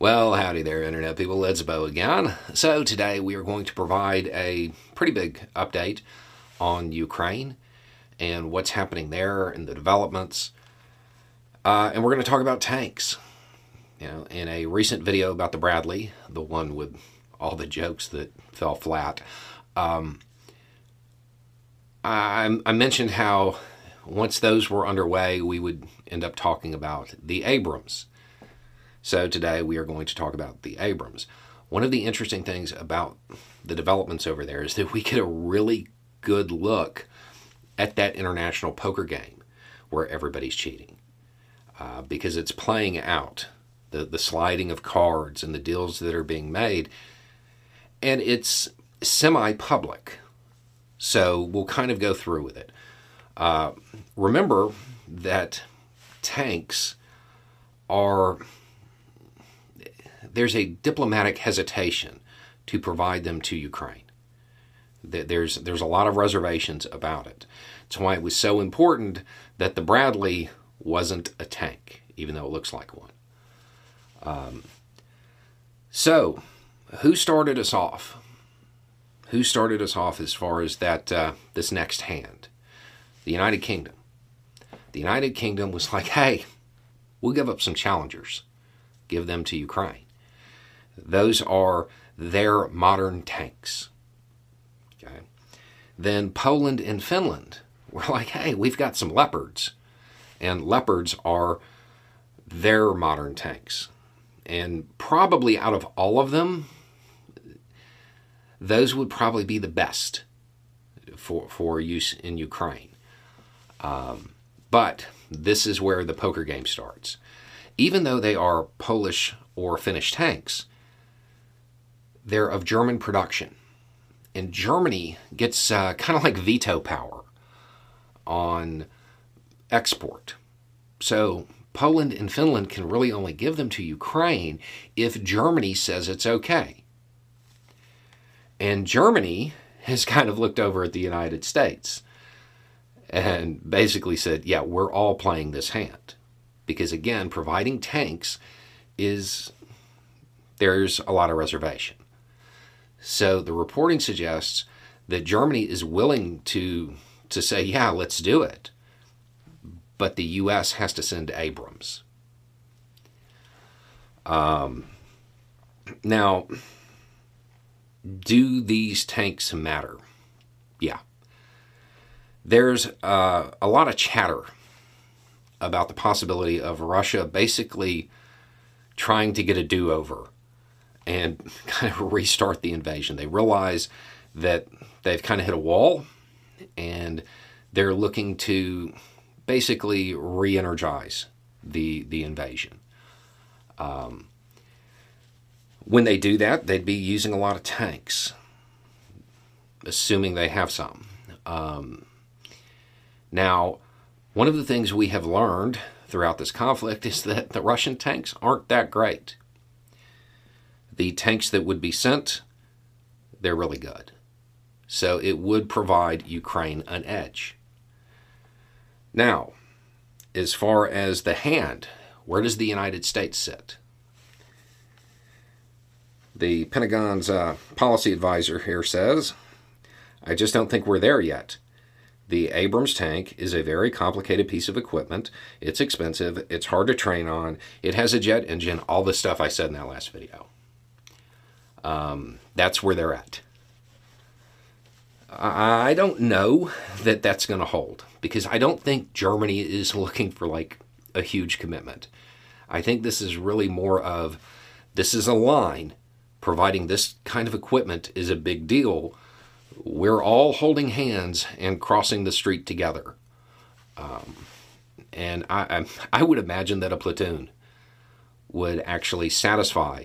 Well, howdy there, Internet people. It's Beau again. So, today we are going to provide a pretty big update on Ukraine and what's happening there and the developments. Uh, and we're going to talk about tanks. You know, in a recent video about the Bradley, the one with all the jokes that fell flat, um, I, I mentioned how once those were underway, we would end up talking about the Abrams so today we are going to talk about the Abrams. One of the interesting things about the developments over there is that we get a really good look at that international poker game where everybody's cheating uh, because it's playing out the, the sliding of cards and the deals that are being made. And it's semi public. So we'll kind of go through with it. Uh, remember that tanks are there's a diplomatic hesitation to provide them to Ukraine. There's, there's a lot of reservations about it. That's why it was so important that the Bradley wasn't a tank, even though it looks like one. Um, so, who started us off? Who started us off as far as that uh, this next hand? The United Kingdom. The United Kingdom was like, hey, we'll give up some challengers, give them to Ukraine. Those are their modern tanks. Okay. Then Poland and Finland were like, hey, we've got some leopards. And leopards are their modern tanks. And probably out of all of them, those would probably be the best for, for use in Ukraine. Um, but this is where the poker game starts. Even though they are Polish or Finnish tanks, they're of German production. And Germany gets uh, kind of like veto power on export. So Poland and Finland can really only give them to Ukraine if Germany says it's okay. And Germany has kind of looked over at the United States and basically said, yeah, we're all playing this hand. Because again, providing tanks is, there's a lot of reservation. So the reporting suggests that Germany is willing to to say, yeah, let's do it. But the U.S. has to send Abrams. Um, now, do these tanks matter? Yeah. There's uh, a lot of chatter about the possibility of Russia basically trying to get a do over and kind of restart the invasion. They realize that they've kind of hit a wall and they're looking to basically re energize the, the invasion. Um, when they do that, they'd be using a lot of tanks, assuming they have some. Um, now, one of the things we have learned throughout this conflict is that the Russian tanks aren't that great the tanks that would be sent, they're really good. So it would provide Ukraine an edge. Now, as far as the hand, where does the United States sit? The Pentagon's uh, policy advisor here says, I just don't think we're there yet. The Abrams tank is a very complicated piece of equipment. It's expensive, it's hard to train on, it has a jet engine, all the stuff I said in that last video. Um, that's where they're at. I don't know that that's going to hold because I don't think Germany is looking for like a huge commitment. I think this is really more of this is a line. Providing this kind of equipment is a big deal. We're all holding hands and crossing the street together. Um, and I, I would imagine that a platoon would actually satisfy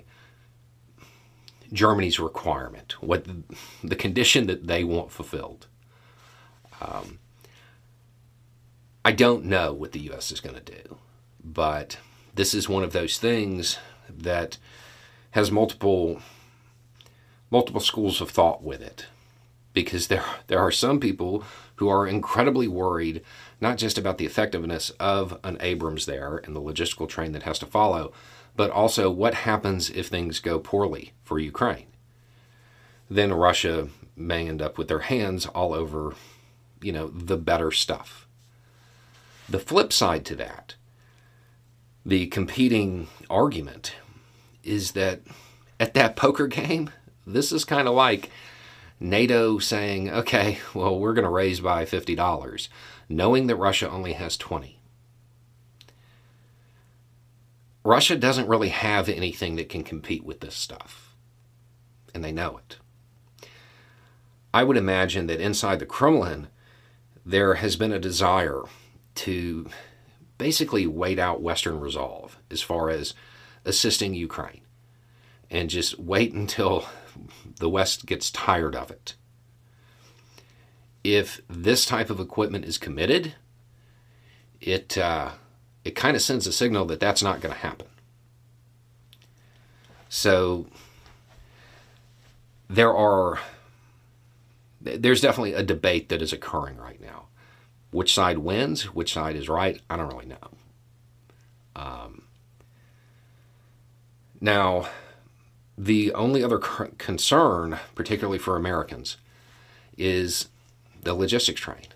Germany's requirement, what the, the condition that they want fulfilled. Um, I don't know what the U.S. is going to do, but this is one of those things that has multiple multiple schools of thought with it, because there there are some people who are incredibly worried not just about the effectiveness of an Abrams there and the logistical train that has to follow, but also what happens if things go poorly for Ukraine. Then Russia may end up with their hands all over, you know, the better stuff. The flip side to that, the competing argument, is that at that poker game, this is kind of like NATO saying, okay, well, we're going to raise by $50, knowing that Russia only has 20. Russia doesn't really have anything that can compete with this stuff, and they know it. I would imagine that inside the Kremlin, there has been a desire to basically wait out Western resolve as far as assisting Ukraine and just wait until the West gets tired of it. If this type of equipment is committed, it uh, it kind of sends a signal that that's not going to happen. So there are there's definitely a debate that is occurring right now. Which side wins? Which side is right? I don't really know. Um, now, the only other concern, particularly for Americans, is the logistics train.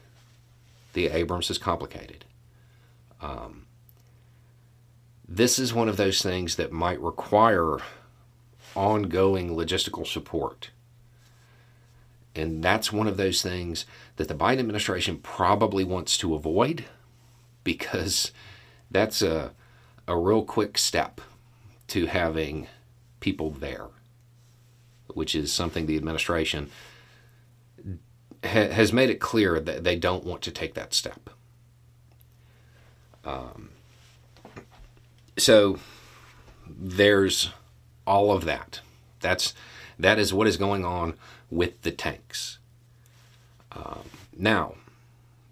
The Abrams is complicated. Um, this is one of those things that might require ongoing logistical support. And that's one of those things that the Biden administration probably wants to avoid because that's a, a real quick step to having people there, which is something the administration ha- has made it clear that they don't want to take that step. Um, so there's all of that. That's that is what is going on with the tanks. Um, now,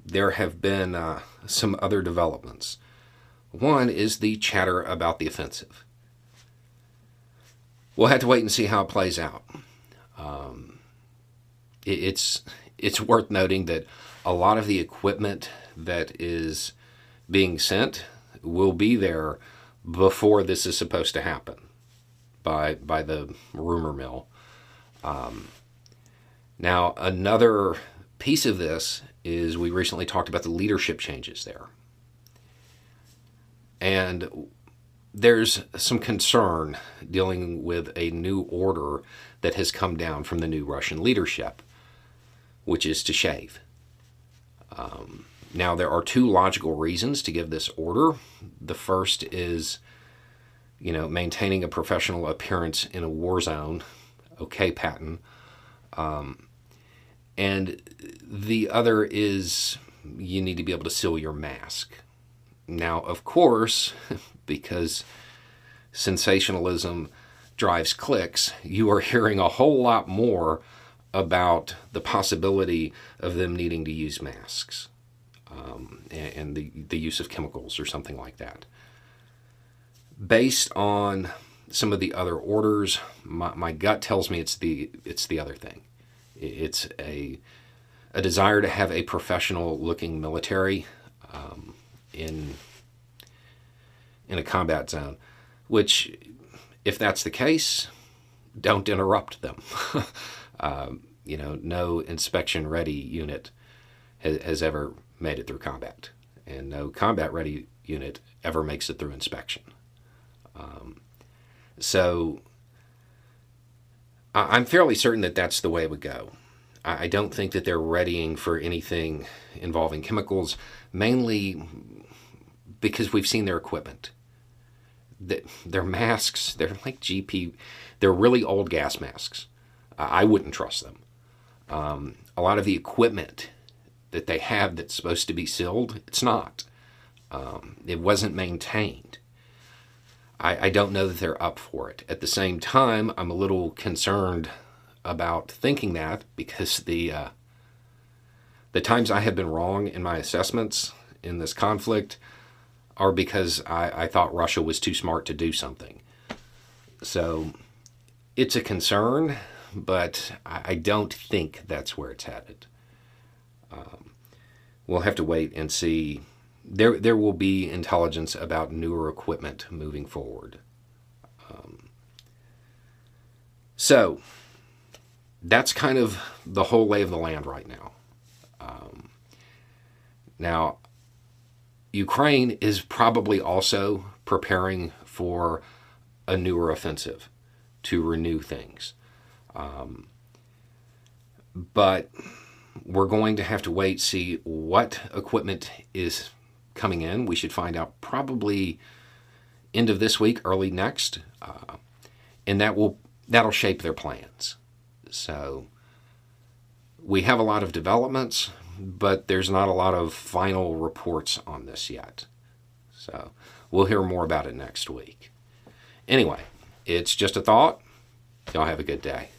there have been uh, some other developments. One is the chatter about the offensive we'll have to wait and see how it plays out. Um, it, it's it's worth noting that a lot of the equipment that is being sent will be there before this is supposed to happen by by the rumor mill. Um, now another piece of this is we recently talked about the leadership changes there. And there's some concern dealing with a new order that has come down from the new Russian leadership, which is to shave. Um, now, there are two logical reasons to give this order. The first is, you know, maintaining a professional appearance in a war zone. Okay, Patton. Um, and the other is you need to be able to seal your mask. Now, of course, because sensationalism drives clicks, you are hearing a whole lot more about the possibility of them needing to use masks um, and, and the, the use of chemicals or something like that. Based on some of the other orders, my, my gut tells me it's the it's the other thing. It's a a desire to have a professional looking military um, in in a combat zone, which, if that's the case, don't interrupt them. um, you know, no inspection ready unit has, has ever made it through combat, and no combat ready unit ever makes it through inspection. Um, so I'm fairly certain that that's the way it would go. I don't think that they're readying for anything involving chemicals, mainly because we've seen their equipment their masks, they're like GP, they're really old gas masks. I wouldn't trust them. Um, a lot of the equipment that they have that's supposed to be sealed, it's not. Um, it wasn't maintained. I, I don't know that they're up for it. At the same time, I'm a little concerned about thinking that because the uh, the times I have been wrong in my assessments in this conflict, are because I, I thought Russia was too smart to do something. So it's a concern, but I don't think that's where it's headed. Um, we'll have to wait and see. There, there will be intelligence about newer equipment moving forward. Um, so that's kind of the whole lay of the land right now. Um, now, Ukraine is probably also preparing for a newer offensive to renew things. Um, but we're going to have to wait see what equipment is coming in. We should find out probably end of this week, early next, uh, and that will that'll shape their plans. So we have a lot of developments, but there's not a lot of final reports on this yet. So we'll hear more about it next week. Anyway, it's just a thought. Y'all have a good day.